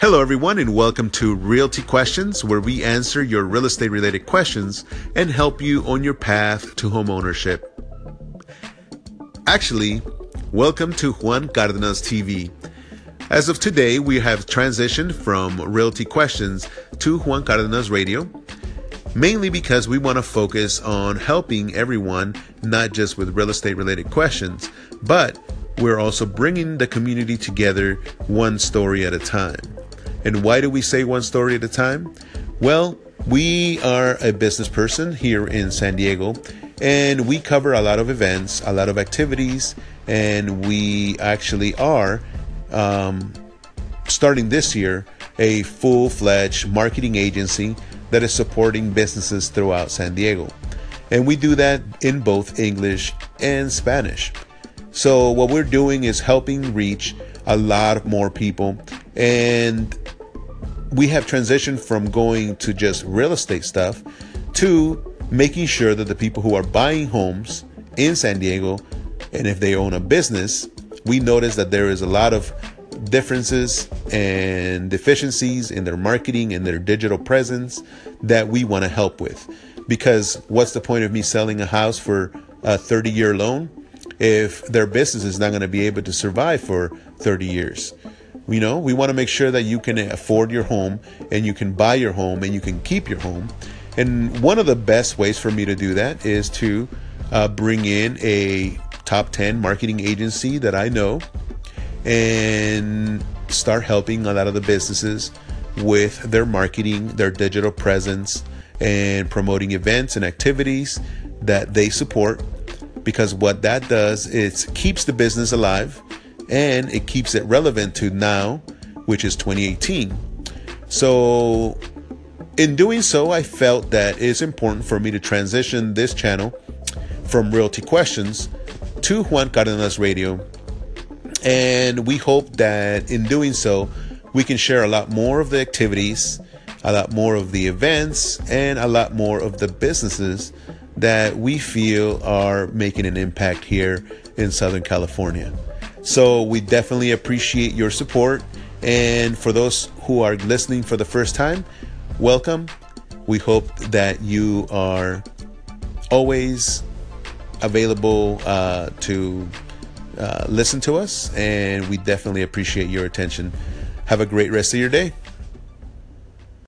Hello, everyone, and welcome to Realty Questions, where we answer your real estate related questions and help you on your path to home ownership. Actually, welcome to Juan Cardenas TV. As of today, we have transitioned from Realty Questions to Juan Cardenas Radio, mainly because we want to focus on helping everyone, not just with real estate related questions, but we're also bringing the community together one story at a time. And why do we say one story at a time? Well, we are a business person here in San Diego, and we cover a lot of events, a lot of activities, and we actually are um, starting this year a full fledged marketing agency that is supporting businesses throughout San Diego. And we do that in both English and Spanish. So, what we're doing is helping reach a lot more people. And we have transitioned from going to just real estate stuff to making sure that the people who are buying homes in San Diego, and if they own a business, we notice that there is a lot of differences and deficiencies in their marketing and their digital presence that we want to help with. Because what's the point of me selling a house for a 30 year loan if their business is not going to be able to survive for 30 years? You know, we want to make sure that you can afford your home and you can buy your home and you can keep your home. And one of the best ways for me to do that is to uh, bring in a top 10 marketing agency that I know and start helping a lot of the businesses with their marketing, their digital presence, and promoting events and activities that they support. Because what that does is keeps the business alive and it keeps it relevant to now, which is 2018. So, in doing so, I felt that it's important for me to transition this channel from Realty Questions to Juan Cardenas Radio. And we hope that in doing so, we can share a lot more of the activities, a lot more of the events, and a lot more of the businesses that we feel are making an impact here in Southern California. So we definitely appreciate your support. And for those who are listening for the first time, welcome. We hope that you are always available uh, to uh, listen to us, and we definitely appreciate your attention. Have a great rest of your day.